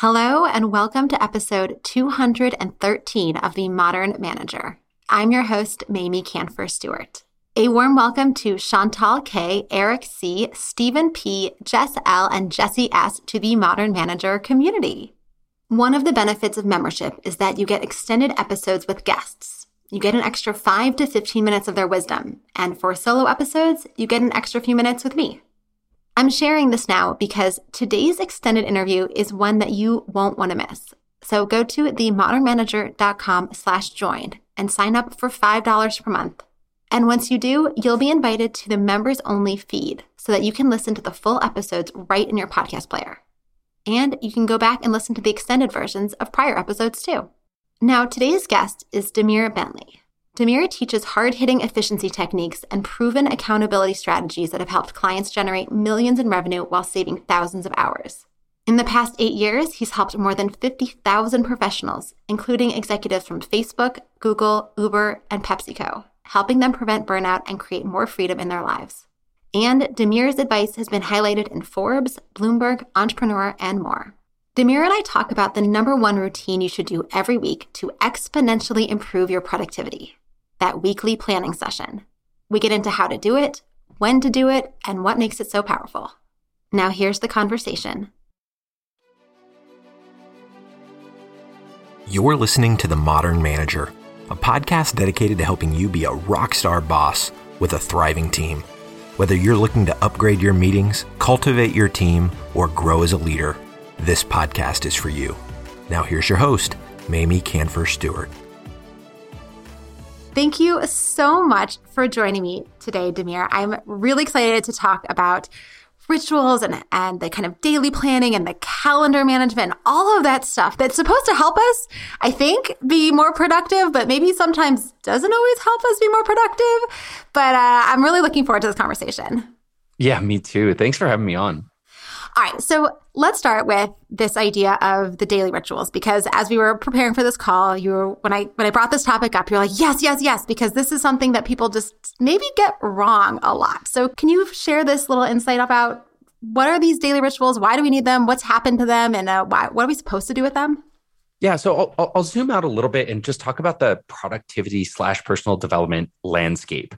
Hello, and welcome to episode 213 of The Modern Manager. I'm your host, Mamie Kanfer Stewart. A warm welcome to Chantal K, Eric C, Stephen P, Jess L, and Jesse S to the Modern Manager community. One of the benefits of membership is that you get extended episodes with guests. You get an extra 5 to 15 minutes of their wisdom, and for solo episodes, you get an extra few minutes with me. I'm sharing this now because today's extended interview is one that you won't want to miss. So go to themodernmanager.com slash join and sign up for $5 per month. And once you do, you'll be invited to the members only feed so that you can listen to the full episodes right in your podcast player. And you can go back and listen to the extended versions of prior episodes too. Now, today's guest is Demir Bentley. Demir teaches hard hitting efficiency techniques and proven accountability strategies that have helped clients generate millions in revenue while saving thousands of hours. In the past eight years, he's helped more than 50,000 professionals, including executives from Facebook, Google, Uber, and PepsiCo, helping them prevent burnout and create more freedom in their lives. And Demir's advice has been highlighted in Forbes, Bloomberg, Entrepreneur, and more. Demir and I talk about the number one routine you should do every week to exponentially improve your productivity that weekly planning session. We get into how to do it, when to do it, and what makes it so powerful. Now, here's the conversation. You're listening to The Modern Manager, a podcast dedicated to helping you be a rockstar boss with a thriving team. Whether you're looking to upgrade your meetings, cultivate your team, or grow as a leader, this podcast is for you. Now, here's your host, Mamie Kanfer Stewart. Thank you so much for joining me today, Demir. I'm really excited to talk about rituals and, and the kind of daily planning and the calendar management and all of that stuff that's supposed to help us, I think, be more productive, but maybe sometimes doesn't always help us be more productive. But uh, I'm really looking forward to this conversation. Yeah, me too. Thanks for having me on. All right. So let's start with this idea of the daily rituals because as we were preparing for this call, you were when I when I brought this topic up, you're like, yes, yes, yes, because this is something that people just maybe get wrong a lot. So can you share this little insight about what are these daily rituals? Why do we need them? What's happened to them? And uh, why, what are we supposed to do with them? Yeah, so I'll, I'll, zoom out a little bit and just talk about the productivity slash personal development landscape.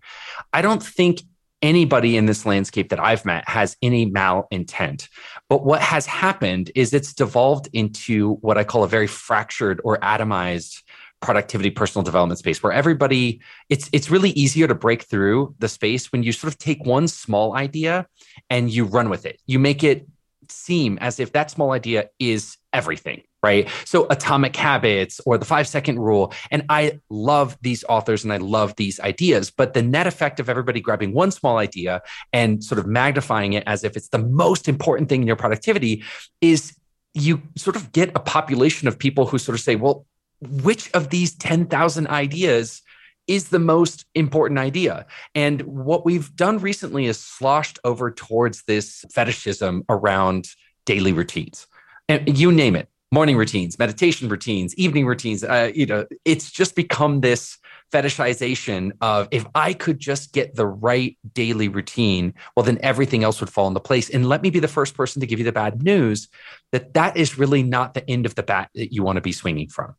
I don't think anybody in this landscape that I've met has any malintent. But what has happened is it's devolved into what I call a very fractured or atomized productivity personal development space where everybody it's it's really easier to break through the space when you sort of take one small idea and you run with it. You make it seem as if that small idea is everything right? So atomic habits or the five second rule. And I love these authors and I love these ideas, but the net effect of everybody grabbing one small idea and sort of magnifying it as if it's the most important thing in your productivity is you sort of get a population of people who sort of say, well, which of these 10,000 ideas is the most important idea. And what we've done recently is sloshed over towards this fetishism around daily routines. And you name it morning routines, meditation routines, evening routines. Uh, you know, it's just become this fetishization of if I could just get the right daily routine, well, then everything else would fall into place. And let me be the first person to give you the bad news that that is really not the end of the bat that you want to be swinging from.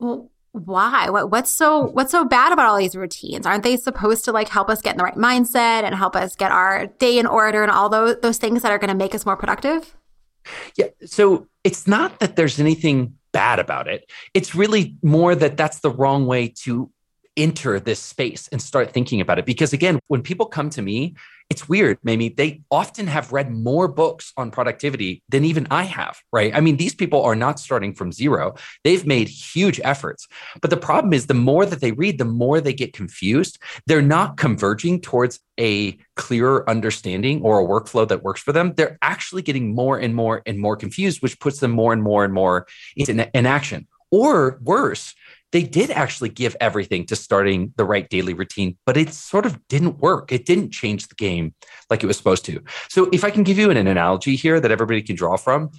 Well, why? What, what's so what's so bad about all these routines? Aren't they supposed to like help us get in the right mindset and help us get our day in order and all those those things that are going to make us more productive? Yeah. So it's not that there's anything bad about it. It's really more that that's the wrong way to enter this space and start thinking about it. Because again, when people come to me, it's weird, maybe they often have read more books on productivity than even I have, right? I mean, these people are not starting from zero. They've made huge efforts. But the problem is the more that they read, the more they get confused. They're not converging towards a clearer understanding or a workflow that works for them. They're actually getting more and more and more confused, which puts them more and more and more into inaction. Or worse, they did actually give everything to starting the right daily routine, but it sort of didn't work. It didn't change the game like it was supposed to. So, if I can give you an, an analogy here that everybody can draw from,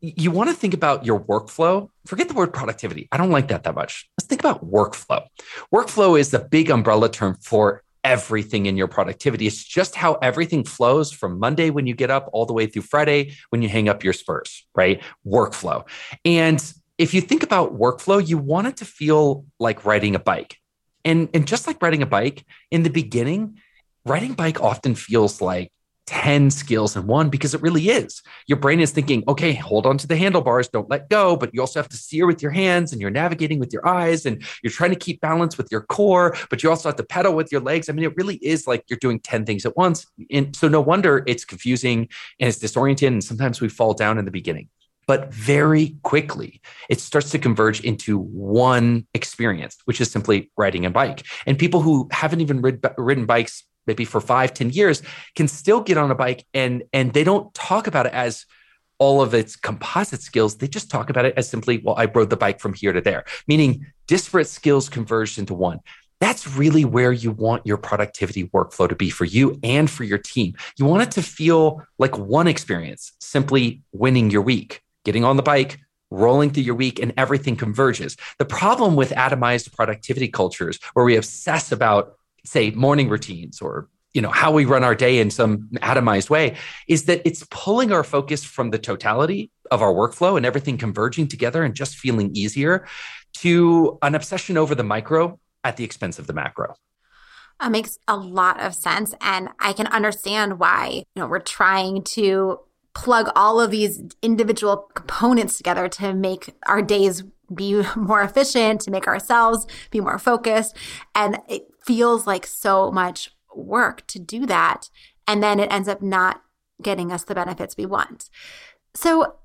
you want to think about your workflow. Forget the word productivity. I don't like that that much. Let's think about workflow. Workflow is the big umbrella term for everything in your productivity. It's just how everything flows from Monday when you get up all the way through Friday when you hang up your spurs, right? Workflow. And if you think about workflow, you want it to feel like riding a bike. And, and just like riding a bike, in the beginning, riding bike often feels like 10 skills in one because it really is. Your brain is thinking, okay, hold on to the handlebars, don't let go, but you also have to steer with your hands and you're navigating with your eyes and you're trying to keep balance with your core, but you also have to pedal with your legs. I mean, it really is like you're doing 10 things at once. And so no wonder it's confusing and it's disoriented. And sometimes we fall down in the beginning. But very quickly, it starts to converge into one experience, which is simply riding a bike. And people who haven't even rid- ridden bikes maybe for five, ten years, can still get on a bike and and they don't talk about it as all of its composite skills. They just talk about it as simply, well, I rode the bike from here to there, meaning disparate skills converged into one. That's really where you want your productivity workflow to be for you and for your team. You want it to feel like one experience, simply winning your week, getting on the bike, rolling through your week and everything converges. The problem with atomized productivity cultures where we obsess about say morning routines or you know how we run our day in some atomized way is that it's pulling our focus from the totality of our workflow and everything converging together and just feeling easier to an obsession over the micro at the expense of the macro it makes a lot of sense and i can understand why you know we're trying to plug all of these individual components together to make our days be more efficient, to make ourselves be more focused. And it feels like so much work to do that. And then it ends up not getting us the benefits we want. So,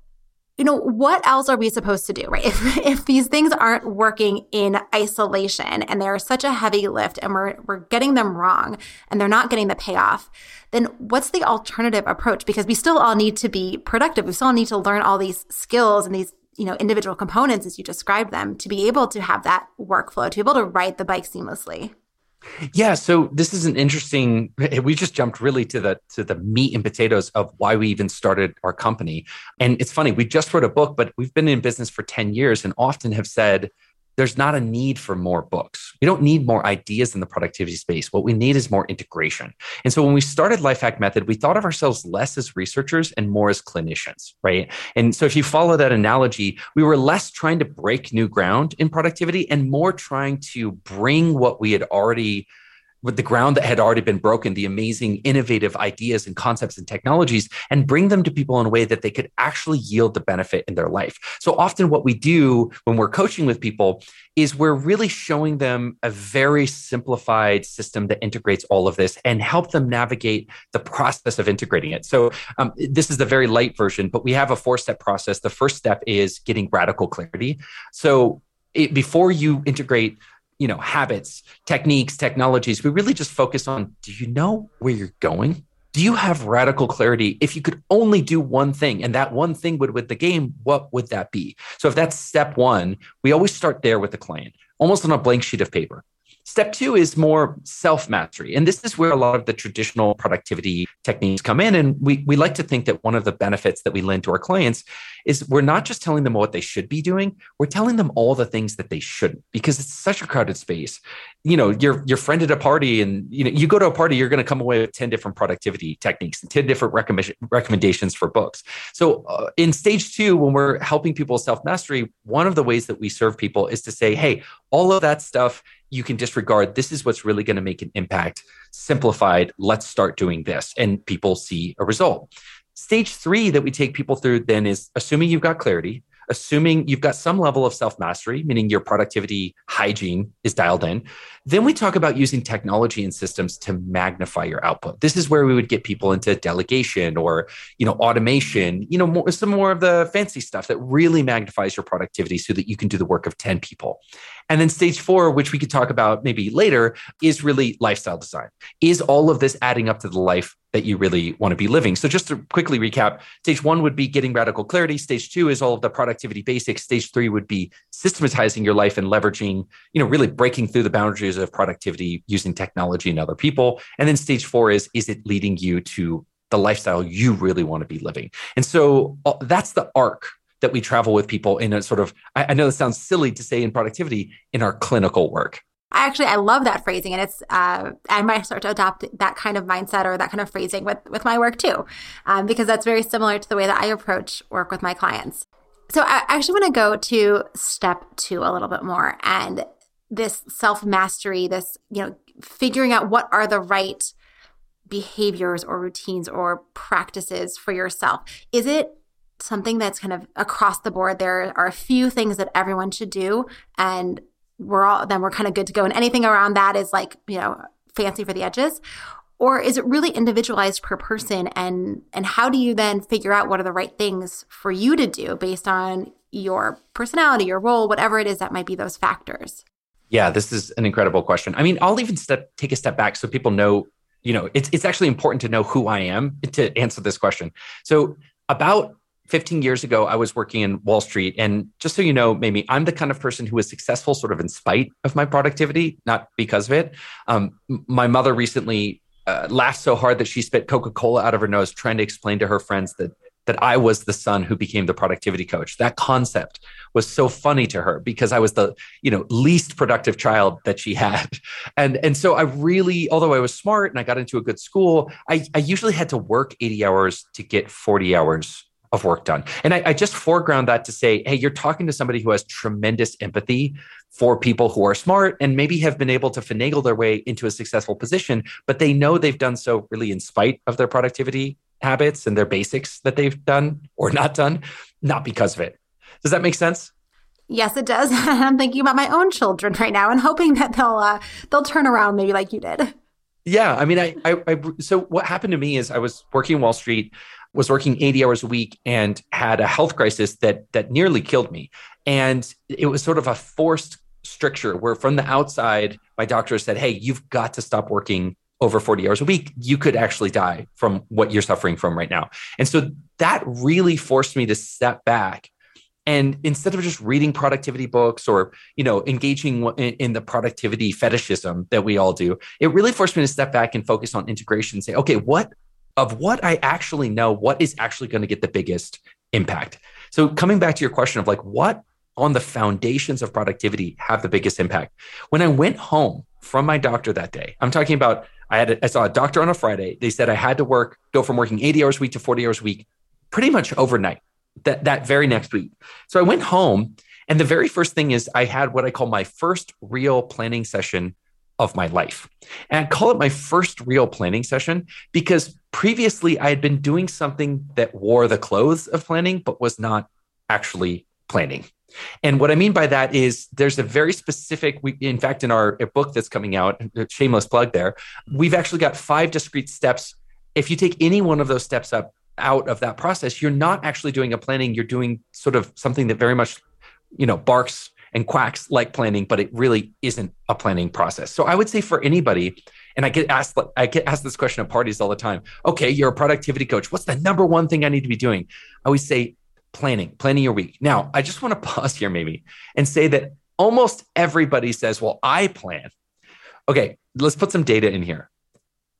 you know, what else are we supposed to do, right? If, if these things aren't working in isolation and they're such a heavy lift and we're, we're getting them wrong and they're not getting the payoff, then what's the alternative approach? Because we still all need to be productive. We still need to learn all these skills and these you know individual components as you described them to be able to have that workflow to be able to ride the bike seamlessly yeah, so this is an interesting. We just jumped really to the to the meat and potatoes of why we even started our company. And it's funny, we just wrote a book, but we've been in business for ten years, and often have said there's not a need for more books. We don't need more ideas in the productivity space. What we need is more integration. And so when we started Lifehack Method, we thought of ourselves less as researchers and more as clinicians, right? And so if you follow that analogy, we were less trying to break new ground in productivity and more trying to bring what we had already with the ground that had already been broken, the amazing, innovative ideas and concepts and technologies, and bring them to people in a way that they could actually yield the benefit in their life. So often, what we do when we're coaching with people is we're really showing them a very simplified system that integrates all of this and help them navigate the process of integrating it. So, um, this is the very light version, but we have a four step process. The first step is getting radical clarity. So, it, before you integrate you know habits techniques technologies. We really just focus on do you know where you're going? Do you have radical clarity? If you could only do one thing and that one thing would win the game what would that be? So if that's step one we always start there with the client almost on a blank sheet of paper Step two is more self mastery. And this is where a lot of the traditional productivity techniques come in. And we, we like to think that one of the benefits that we lend to our clients is we're not just telling them what they should be doing, we're telling them all the things that they shouldn't because it's such a crowded space. You know, your your friend at a party and you know, you go to a party, you're going to come away with 10 different productivity techniques and 10 different recommend- recommendations for books. So uh, in stage two, when we're helping people self mastery, one of the ways that we serve people is to say, hey, all of that stuff you can disregard this is what's really going to make an impact simplified let's start doing this and people see a result stage three that we take people through then is assuming you've got clarity assuming you've got some level of self mastery, meaning your productivity hygiene is dialed in. Then we talk about using technology and systems to magnify your output. This is where we would get people into delegation or, you know, automation, you know, more, some more of the fancy stuff that really magnifies your productivity so that you can do the work of 10 people. And then stage four, which we could talk about maybe later, is really lifestyle design. Is all of this adding up to the life that you really want to be living? So just to quickly recap, stage one would be getting radical clarity. Stage two is all of the productivity basics. Stage three would be systematizing your life and leveraging, you know, really breaking through the boundaries of productivity using technology and other people. And then stage four is, is it leading you to the lifestyle you really want to be living? And so uh, that's the arc that we travel with people in a sort of, I, I know this sounds silly to say in productivity, in our clinical work. I actually I love that phrasing, and it's uh, I might start to adopt that kind of mindset or that kind of phrasing with with my work too, um, because that's very similar to the way that I approach work with my clients. So I actually want to go to step two a little bit more, and this self mastery, this you know figuring out what are the right behaviors or routines or practices for yourself. Is it something that's kind of across the board? There are a few things that everyone should do, and we're all then we're kind of good to go. And anything around that is like, you know, fancy for the edges. Or is it really individualized per person? And and how do you then figure out what are the right things for you to do based on your personality, your role, whatever it is that might be those factors? Yeah, this is an incredible question. I mean, I'll even step take a step back so people know, you know, it's it's actually important to know who I am to answer this question. So about 15 years ago, I was working in Wall Street. And just so you know, maybe I'm the kind of person who is successful sort of in spite of my productivity, not because of it. Um, my mother recently uh, laughed so hard that she spit Coca Cola out of her nose, trying to explain to her friends that that I was the son who became the productivity coach. That concept was so funny to her because I was the, you know, least productive child that she had. And and so I really, although I was smart and I got into a good school, I, I usually had to work 80 hours to get 40 hours of work done. And I, I, just foreground that to say, hey, you're talking to somebody who has tremendous empathy for people who are smart and maybe have been able to finagle their way into a successful position, but they know they've done so really in spite of their productivity habits and their basics that they've done or not done, not because of it. Does that make sense? Yes, it does. I'm thinking about my own children right now and hoping that they'll uh, they'll turn around maybe like you did. Yeah, I mean, I, I, I, so what happened to me is I was working Wall Street was working 80 hours a week and had a health crisis that that nearly killed me. And it was sort of a forced stricture where from the outside, my doctor said, Hey, you've got to stop working over 40 hours a week. You could actually die from what you're suffering from right now. And so that really forced me to step back and instead of just reading productivity books or you know engaging in, in, the productivity fetishism that we all do it really forced me to step back and focus on integration and say okay what of what I actually know, what is actually going to get the biggest impact. So coming back to your question of like what on the foundations of productivity have the biggest impact. When I went home from my doctor that day, I'm talking about I had a, I saw a doctor on a Friday. They said I had to work go from working 80 hours a week to 40 hours a week pretty much overnight that that very next week. So I went home and the very first thing is I had what I call my first real planning session of my life. And I call it my first real planning session because previously I had been doing something that wore the clothes of planning, but was not actually planning. And what I mean by that is there's a very specific, we, in fact, in our book that's coming out, shameless plug there, we've actually got five discrete steps. If you take any one of those steps up out of that process, you're not actually doing a planning, you're doing sort of something that very much, you know, barks and quacks like planning, but it really isn't a planning process. So I would say for anybody, and I get asked, I get asked this question at parties all the time. Okay, you're a productivity coach. What's the number one thing I need to be doing? I always say planning, planning your week. Now, I just want to pause here maybe and say that almost everybody says, well, I plan. Okay, let's put some data in here.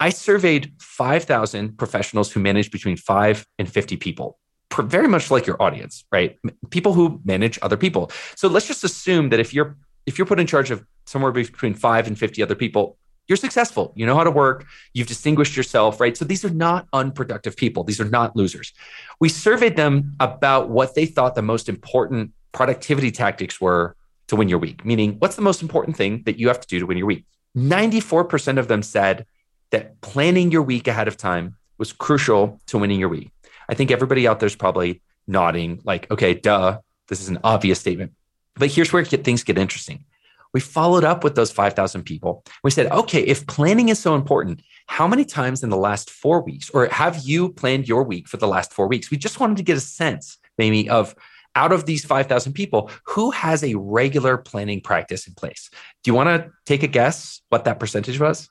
I surveyed 5,000 professionals who manage between five and 50 people very much like your audience, right? People who manage other people. So let's just assume that if you're if you're put in charge of somewhere between 5 and 50 other people, you're successful. You know how to work, you've distinguished yourself, right? So these are not unproductive people. These are not losers. We surveyed them about what they thought the most important productivity tactics were to win your week, meaning what's the most important thing that you have to do to win your week? 94% of them said that planning your week ahead of time was crucial to winning your week. I think everybody out there's probably nodding, like, okay, duh, this is an obvious statement. But here's where get, things get interesting. We followed up with those 5,000 people. We said, okay, if planning is so important, how many times in the last four weeks, or have you planned your week for the last four weeks? We just wanted to get a sense, maybe, of out of these 5,000 people, who has a regular planning practice in place? Do you want to take a guess what that percentage was?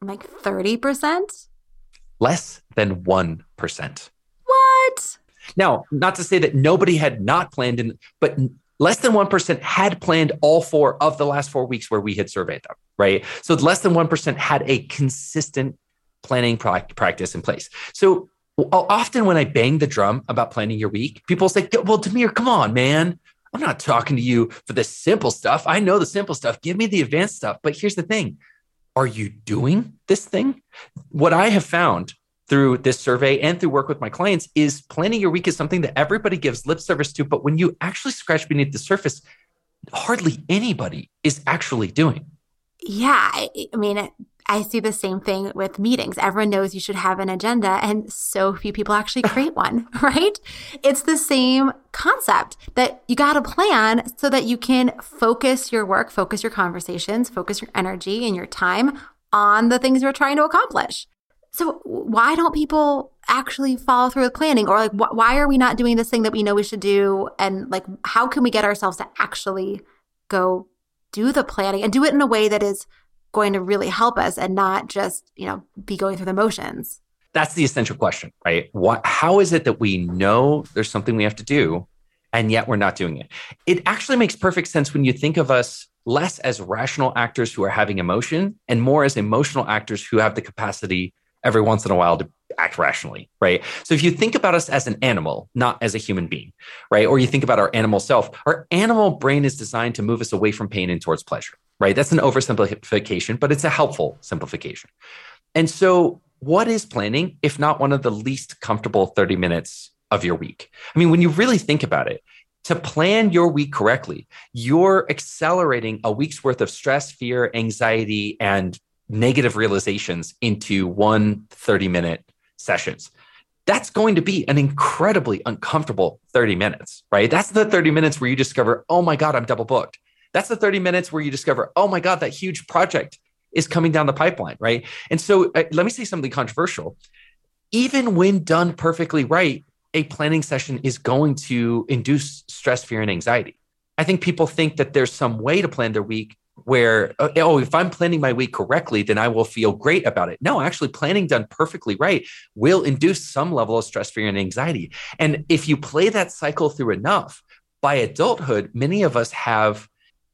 Like 30%? Less than 1%. What? Now, not to say that nobody had not planned in, but less than 1% had planned all four of the last four weeks where we had surveyed them, right? So less than 1% had a consistent planning practice in place. So often when I bang the drum about planning your week, people say, well, Demir, come on, man. I'm not talking to you for the simple stuff. I know the simple stuff. Give me the advanced stuff. But here's the thing are you doing this thing? What I have found through this survey and through work with my clients is planning your week is something that everybody gives lip service to. But when you actually scratch beneath the surface, hardly anybody is actually doing. Yeah. I, I mean, I see the same thing with meetings. Everyone knows you should have an agenda, and so few people actually create one, right? It's the same concept that you got to plan so that you can focus your work, focus your conversations, focus your energy and your time on the things you're trying to accomplish. So, why don't people actually follow through with planning? Or, like, wh- why are we not doing this thing that we know we should do? And, like, how can we get ourselves to actually go do the planning and do it in a way that is going to really help us and not just, you know, be going through the motions? That's the essential question, right? What how is it that we know there's something we have to do and yet we're not doing it? It actually makes perfect sense when you think of us less as rational actors who are having emotion and more as emotional actors who have the capacity every once in a while to act rationally, right? So if you think about us as an animal, not as a human being, right? Or you think about our animal self, our animal brain is designed to move us away from pain and towards pleasure right? That's an oversimplification, but it's a helpful simplification. And so, what is planning if not one of the least comfortable 30 minutes of your week? I mean, when you really think about it, to plan your week correctly, you're accelerating a week's worth of stress, fear, anxiety, and negative realizations into one 30 minute sessions. That's going to be an incredibly uncomfortable 30 minutes, right? That's the 30 minutes where you discover, oh my God, I'm double booked. That's the 30 minutes where you discover, oh my God, that huge project is coming down the pipeline, right? And so uh, let me say something controversial. Even when done perfectly right, a planning session is going to induce stress, fear, and anxiety. I think people think that there's some way to plan their week where, uh, oh, if I'm planning my week correctly, then I will feel great about it. No, actually, planning done perfectly right will induce some level of stress, fear, and anxiety. And if you play that cycle through enough, by adulthood, many of us have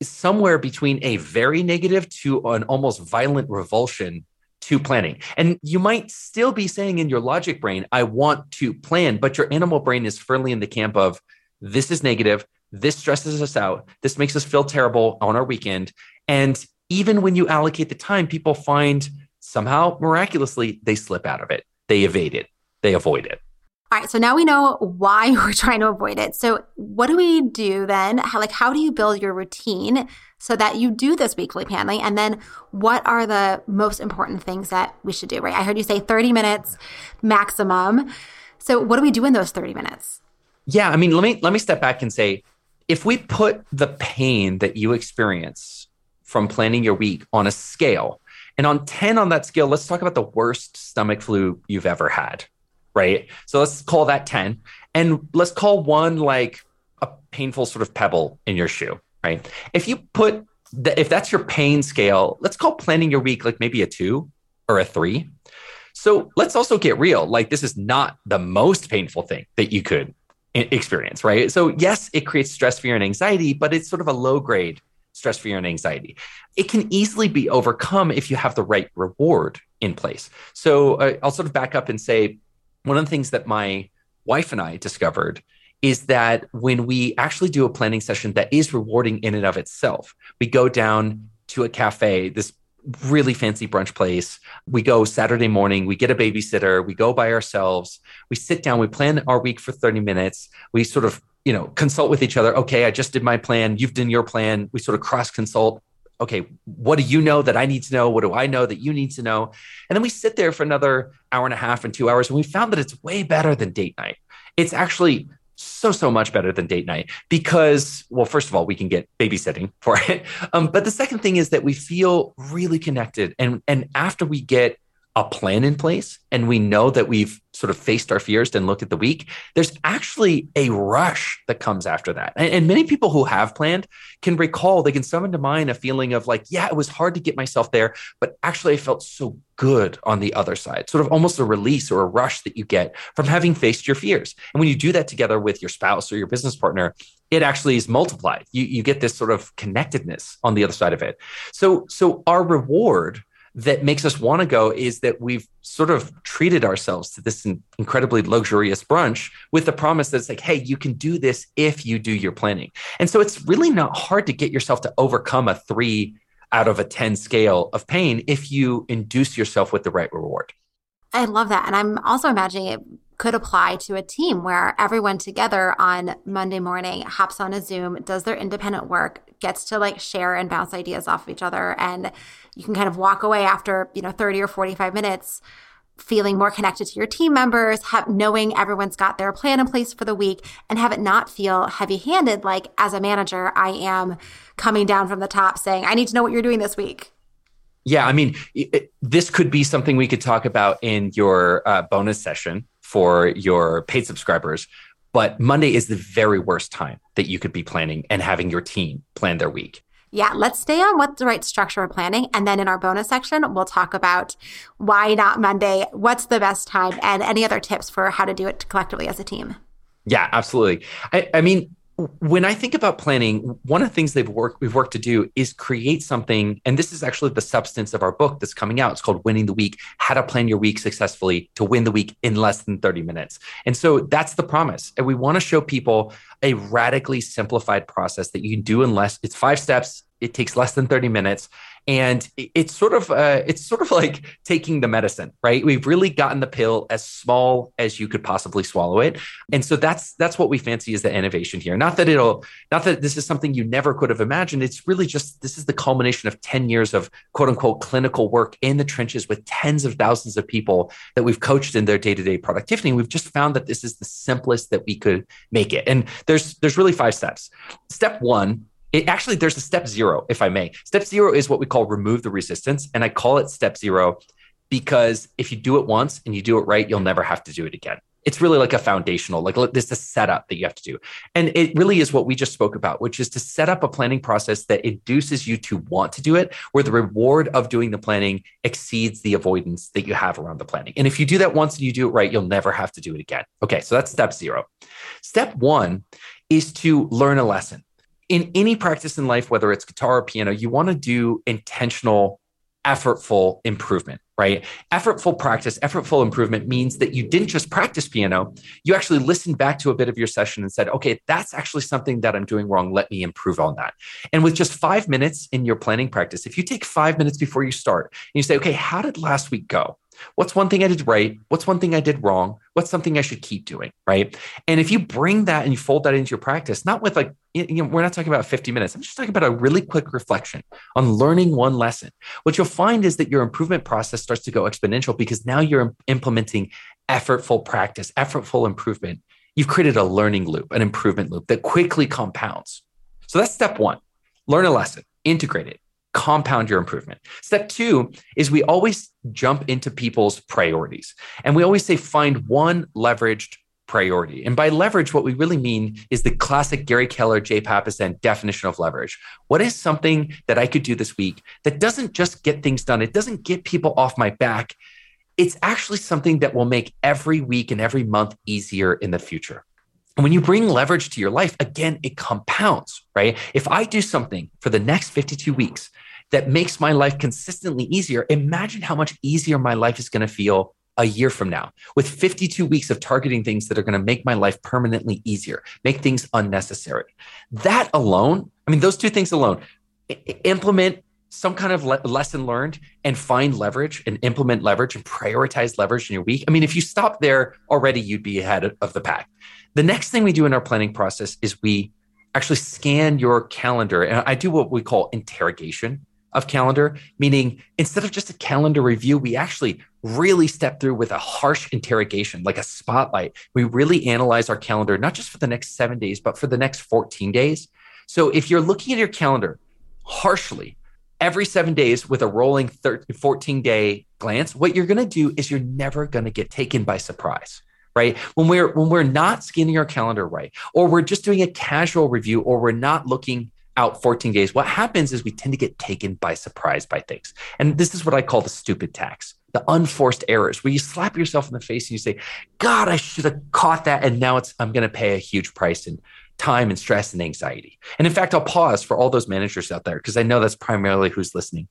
somewhere between a very negative to an almost violent revulsion to planning. And you might still be saying in your logic brain, I want to plan, but your animal brain is firmly in the camp of this is negative. This stresses us out. This makes us feel terrible on our weekend. And even when you allocate the time, people find somehow miraculously they slip out of it. They evade it. They avoid it. All right, so now we know why we're trying to avoid it. So, what do we do then? How, like, how do you build your routine so that you do this weekly planning? And then, what are the most important things that we should do? Right? I heard you say 30 minutes maximum. So, what do we do in those 30 minutes? Yeah, I mean, let me let me step back and say, if we put the pain that you experience from planning your week on a scale, and on 10 on that scale, let's talk about the worst stomach flu you've ever had right? So let's call that 10. And let's call one like a painful sort of pebble in your shoe, right? If you put, the, if that's your pain scale, let's call planning your week like maybe a two or a three. So let's also get real. Like, this is not the most painful thing that you could experience, right? So, yes, it creates stress, fear, and anxiety, but it's sort of a low grade stress, fear, and anxiety. It can easily be overcome if you have the right reward in place. So, uh, I'll sort of back up and say, one of the things that my wife and I discovered is that when we actually do a planning session that is rewarding in and of itself, we go down to a cafe, this really fancy brunch place. We go Saturday morning, we get a babysitter, we go by ourselves, we sit down, we plan our week for 30 minutes. We sort of, you know, consult with each other. Okay, I just did my plan, you've done your plan. We sort of cross consult okay, what do you know that I need to know? What do I know that you need to know? And then we sit there for another hour and a half and two hours, and we found that it's way better than date night. It's actually so so much better than date night because well first of all we can get babysitting for it um, but the second thing is that we feel really connected and and after we get a plan in place and we know that we've sort of faced our fears and looked at the week, there's actually a rush that comes after that. And, and, many people who have planned can recall, they can summon to mind a feeling of like, yeah, it was hard to get myself there, but actually I felt so good on the other side, sort of almost a release or a rush that you get from having faced your fears. And when you do that together with your spouse or your business partner, it actually is multiplied. You, you get this sort of connectedness on the other side of it. So, so our reward that makes us want to go is that we've sort of treated ourselves to this incredibly luxurious brunch with the promise that it's like, hey, you can do this if you do your planning. And so it's really not hard to get yourself to overcome a three out of a 10 scale of pain if you induce yourself with the right reward. I love that. And I'm also imagining it could apply to a team where everyone together on Monday morning hops on a Zoom, does their independent work, gets to like share and bounce ideas off of each other. And you can kind of walk away after, you know, 30 or 45 minutes feeling more connected to your team members, have, knowing everyone's got their plan in place for the week, and have it not feel heavy handed. Like as a manager, I am coming down from the top saying, I need to know what you're doing this week. Yeah, I mean, it, this could be something we could talk about in your uh, bonus session for your paid subscribers. But Monday is the very worst time that you could be planning and having your team plan their week. Yeah, let's stay on what's the right structure of planning. And then in our bonus section, we'll talk about why not Monday, what's the best time, and any other tips for how to do it collectively as a team. Yeah, absolutely. I, I mean, when I think about planning, one of the things they've worked we've worked to do is create something, and this is actually the substance of our book that's coming out. It's called Winning the Week: How to Plan Your Week Successfully to Win the Week in Less Than 30 Minutes. And so that's the promise. And we want to show people a radically simplified process that you can do in less. It's five steps. It takes less than 30 minutes and it's sort of uh, it's sort of like taking the medicine right? We've really gotten the pill as small as you could possibly swallow it. And so that's that's what we fancy is the innovation here. Not that it'll not that this is something you never could have imagined. It's really just this is the culmination of 10 years of quote unquote clinical work in the trenches with tens of thousands of people that we've coached in their day-to-day productivity. And we've just found that this is the simplest that we could make it. And there's there's really five steps. Step one it actually there's a step zero if i may. Step zero is what we call remove the resistance and i call it step zero because if you do it once and you do it right you'll never have to do it again. It's really like a foundational like this is a setup that you have to do. And it really is what we just spoke about which is to set up a planning process that induces you to want to do it where the reward of doing the planning exceeds the avoidance that you have around the planning. And if you do that once and you do it right you'll never have to do it again. Okay so that's step zero. Step one is to learn a lesson in any practice in life, whether it's guitar or piano, you want to do intentional, effortful improvement, right? Effortful practice, effortful improvement means that you didn't just practice piano, you actually listened back to a bit of your session and said, okay, that's actually something that I'm doing wrong. Let me improve on that. And with just five minutes in your planning practice, if you take five minutes before you start and you say, okay, how did last week go? What's one thing I did right? What's one thing I did wrong? What's something I should keep doing? Right. And if you bring that and you fold that into your practice, not with like, you know, we're not talking about 50 minutes. I'm just talking about a really quick reflection on learning one lesson. What you'll find is that your improvement process starts to go exponential because now you're implementing effortful practice, effortful improvement. You've created a learning loop, an improvement loop that quickly compounds. So that's step one learn a lesson, integrate it compound your improvement. Step two is we always jump into people's priorities. And we always say find one leveraged priority. And by leverage, what we really mean is the classic Gary Keller, Jay Papasan definition of leverage. What is something that I could do this week that doesn't just get things done? It doesn't get people off my back. It's actually something that will make every week and every month easier in the future. And when you bring leverage to your life, again, it compounds, right? If I do something for the next 52 weeks that makes my life consistently easier, imagine how much easier my life is going to feel a year from now with 52 weeks of targeting things that are going to make my life permanently easier, make things unnecessary. That alone, I mean, those two things alone, implement some kind of le- lesson learned and find leverage and implement leverage and prioritize leverage in your week. I mean, if you stop there already, you'd be ahead of the pack. The next thing we do in our planning process is we actually scan your calendar. And I do what we call interrogation of calendar, meaning instead of just a calendar review, we actually really step through with a harsh interrogation, like a spotlight. We really analyze our calendar, not just for the next seven days, but for the next 14 days. So if you're looking at your calendar harshly every seven days with a rolling 13, 14 day glance, what you're going to do is you're never going to get taken by surprise right when we're when we're not scanning our calendar right or we're just doing a casual review or we're not looking out 14 days, what happens is we tend to get taken by surprise by things. And this is what I call the stupid tax, the unforced errors, where you slap yourself in the face and you say, God, I should have caught that. And now it's, I'm going to pay a huge price in time and stress and anxiety. And in fact, I'll pause for all those managers out there because I know that's primarily who's listening.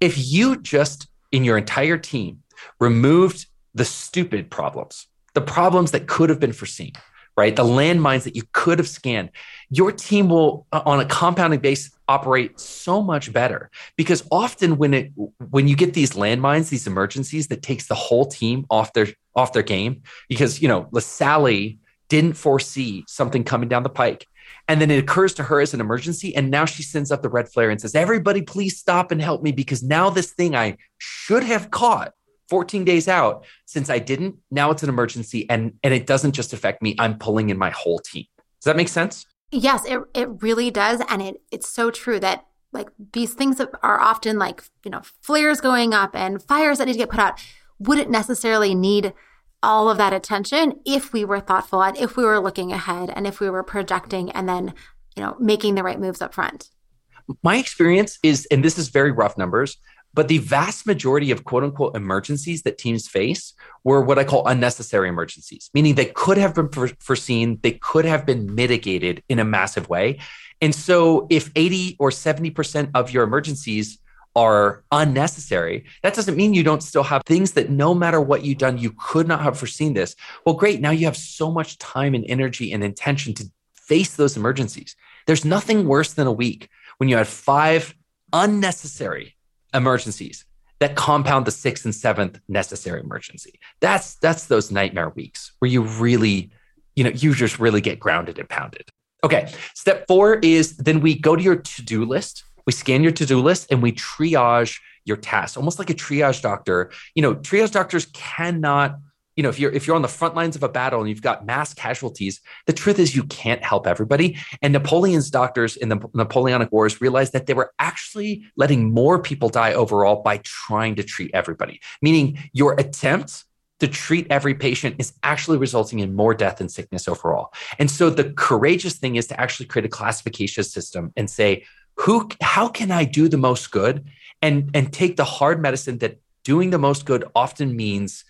If you just in your entire team removed the stupid problems, the problems that could have been foreseen, right? The landmines that you could have scanned, your team will, uh, on a compounding base, operate so much better. Because often when it when you get these landmines, these emergencies that takes the whole team off their off their game, because you know, LaSalle didn't foresee something coming down the pike. And then it occurs to her as an emergency. And now she sends up the red flare and says, Everybody, please stop and help me because now this thing I should have caught 14 days out since I didn't. Now it's an emergency and and it doesn't just affect me. I'm pulling in my whole team. Does that make sense? Yes, it it really does and it it's so true that like these things are often like, you know, flares going up and fires that need to get put out wouldn't necessarily need all of that attention if we were thoughtful and if we were looking ahead and if we were projecting and then, you know, making the right moves up front. My experience is and this is very rough numbers, but the vast majority of quote unquote emergencies that teams face were what I call unnecessary emergencies, meaning they could have been foreseen, they could have been mitigated in a massive way. And so if 80 or 70% of your emergencies are unnecessary, that doesn't mean you don't still have things that no matter what you've done, you could not have foreseen this. Well, great. Now you have so much time and energy and intention to face those emergencies. There's nothing worse than a week when you had five unnecessary emergencies that compound the sixth and seventh necessary emergency. That's that's those nightmare weeks where you really, you know, you just really get grounded and pounded. Okay. Step four is then we go to your to-do list. We scan your to-do list and we triage your tasks, almost like a triage doctor. You know, triage doctors cannot you know if you're if you're on the front lines of a battle and you've got mass casualties the truth is you can't help everybody. And napoleon's doctors in the napoleonic wars realized that they were actually letting more people die overall by trying to treat everybody meaning your attempt to treat every patient is actually resulting in more death and sickness overall. And so the courageous thing is to actually create a classification system and say who how can i do the most good? And and take the hard medicine that doing the most good often means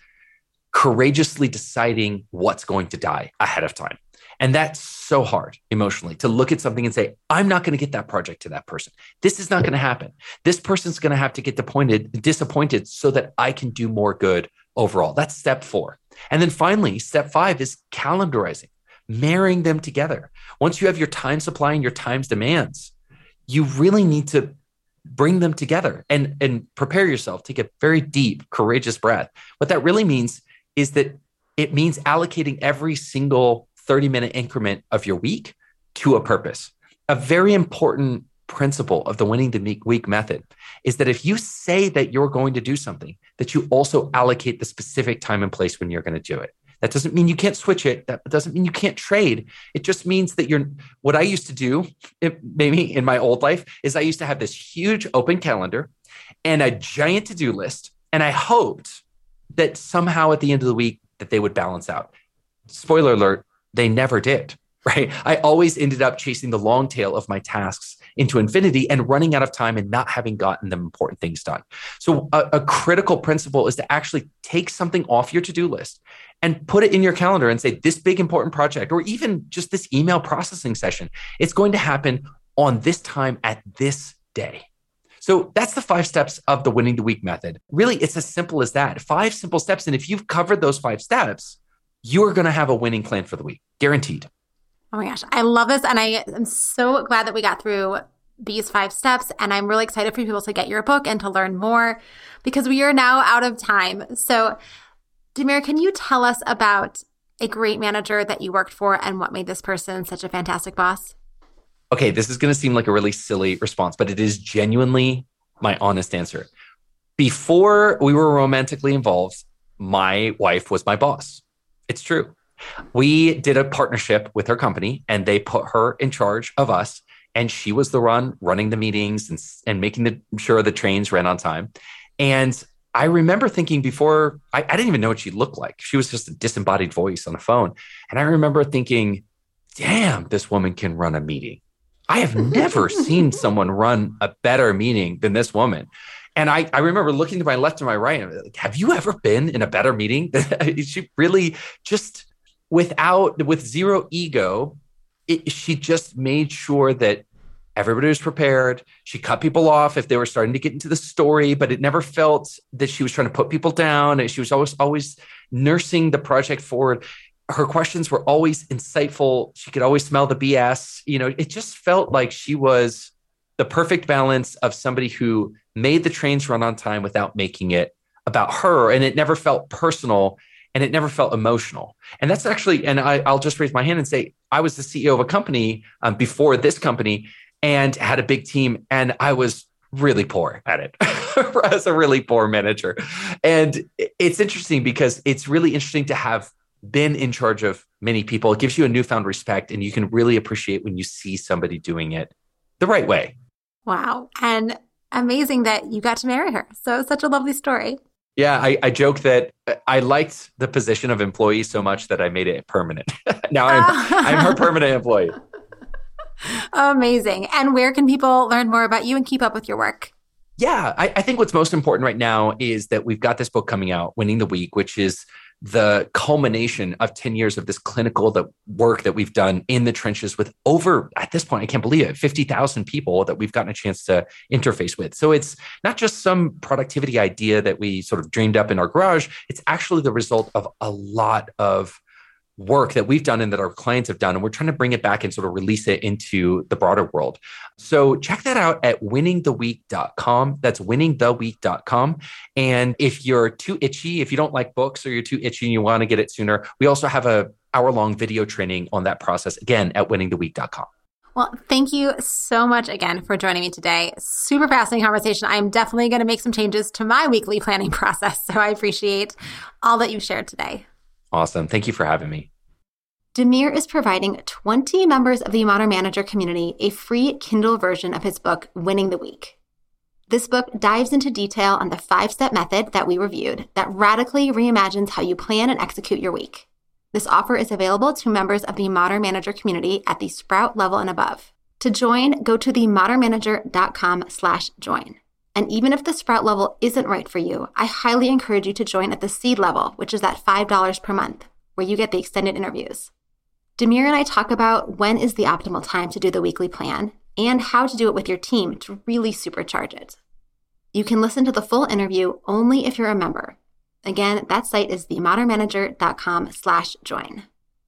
courageously deciding what's going to die ahead of time. And that's so hard emotionally to look at something and say, I'm not going to get that project to that person. This is not going to happen. This person's going to have to get disappointed, disappointed so that I can do more good overall. That's step four. And then finally, step five is calendarizing, marrying them together. Once you have your time supply and your time's demands, you really need to bring them together and, and prepare yourself. Take a very deep, courageous breath. What that really means is that it means allocating every single 30 minute increment of your week to a purpose. A very important principle of the winning the week method is that if you say that you're going to do something, that you also allocate the specific time and place when you're going to do it. That doesn't mean you can't switch it. That doesn't mean you can't trade. It just means that you're what I used to do, it, maybe in my old life, is I used to have this huge open calendar and a giant to-do list. And I hoped that somehow at the end of the week that they would balance out. Spoiler alert, they never did. Right. I always ended up chasing the long tail of my tasks into infinity and running out of time and not having gotten the important things done. So, a, a critical principle is to actually take something off your to do list and put it in your calendar and say, this big important project, or even just this email processing session, it's going to happen on this time at this day. So that's the five steps of the winning the week method. Really, it's as simple as that. Five simple steps. And if you've covered those five steps, you're going to have a winning plan for the week, guaranteed. Oh my gosh, I love this. And I am so glad that we got through these five steps. And I'm really excited for people to get your book and to learn more because we are now out of time. So, Demir, can you tell us about a great manager that you worked for and what made this person such a fantastic boss? Okay, this is going to seem like a really silly response, but it is genuinely my honest answer. Before we were romantically involved, my wife was my boss. It's true. We did a partnership with her company and they put her in charge of us. And she was the one running the meetings and, and making the, sure the trains ran on time. And I remember thinking before, I, I didn't even know what she looked like. She was just a disembodied voice on the phone. And I remember thinking, damn, this woman can run a meeting. I have never seen someone run a better meeting than this woman. And I, I remember looking to my left and my right, and like, have you ever been in a better meeting? she really just without with zero ego, it, she just made sure that Everybody was prepared. She cut people off if they were starting to get into the story, but it never felt that she was trying to put people down. And she was always, always nursing the project forward. Her questions were always insightful. She could always smell the BS. You know, it just felt like she was the perfect balance of somebody who made the trains run on time without making it about her. And it never felt personal and it never felt emotional. And that's actually, and I, will just raise my hand and say, I was the CEO of a company um, before this company and had a big team, and I was really poor at it as a really poor manager. And it's interesting because it's really interesting to have been in charge of many people. It gives you a newfound respect, and you can really appreciate when you see somebody doing it the right way. Wow. And amazing that you got to marry her. So it's such a lovely story. Yeah, I, I joke that uh, I liked the position of employee so much that I made it permanent. now I'm I'm her permanent employee. Amazing. And where can people learn more about you and keep up with your work? Yeah, I, I think what's most important right now is that we've got this book coming out, Winning the Week, which is the culmination of 10 years of this clinical work that we've done in the trenches with over at this point i can't believe it 50,000 people that we've gotten a chance to interface with. So it's not just some productivity idea that we sort of dreamed up in our garage it's actually the result of a lot of work that we've done and that our clients have done. And we're trying to bring it back and sort of release it into the broader world. So check that out at winningtheweek.com. That's winningtheweek.com. And if you're too itchy, if you don't like books or you're too itchy and you want to get it sooner, we also have a hour long video training on that process again at winningtheweek.com. Well, thank you so much again for joining me today. Super fascinating conversation. I'm definitely going to make some changes to my weekly planning process. So I appreciate all that you've shared today. Awesome. Thank you for having me. Demir is providing 20 members of the Modern Manager community a free Kindle version of his book, Winning the Week. This book dives into detail on the five step method that we reviewed that radically reimagines how you plan and execute your week. This offer is available to members of the Modern Manager community at the Sprout level and above. To join, go to themodernmanager.com slash join. And even if the Sprout level isn't right for you, I highly encourage you to join at the seed level, which is at $5 per month, where you get the extended interviews. Demir and I talk about when is the optimal time to do the weekly plan and how to do it with your team to really supercharge it. You can listen to the full interview only if you're a member. Again, that site is themodernmanager.com slash join.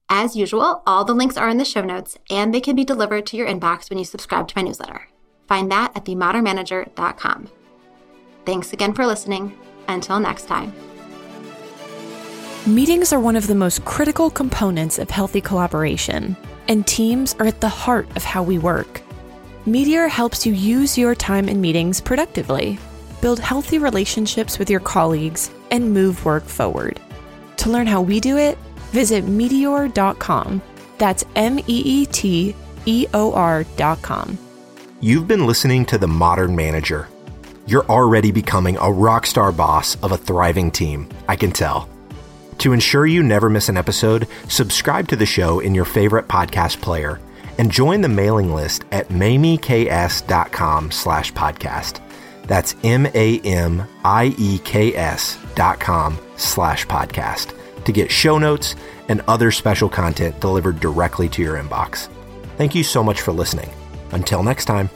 As usual, all the links are in the show notes and they can be delivered to your inbox when you subscribe to my newsletter. Find that at themodernmanager.com. Thanks again for listening. Until next time. Meetings are one of the most critical components of healthy collaboration, and teams are at the heart of how we work. Meeteor helps you use your time in meetings productively, build healthy relationships with your colleagues, and move work forward. To learn how we do it, visit meeteor.com. That's M E E T E O R.com. You've been listening to The Modern Manager. You're already becoming a rock star boss of a thriving team, I can tell. To ensure you never miss an episode, subscribe to the show in your favorite podcast player and join the mailing list at mamieks.com slash podcast. That's M-A-M-I-E-K-S dot com slash podcast to get show notes and other special content delivered directly to your inbox. Thank you so much for listening. Until next time.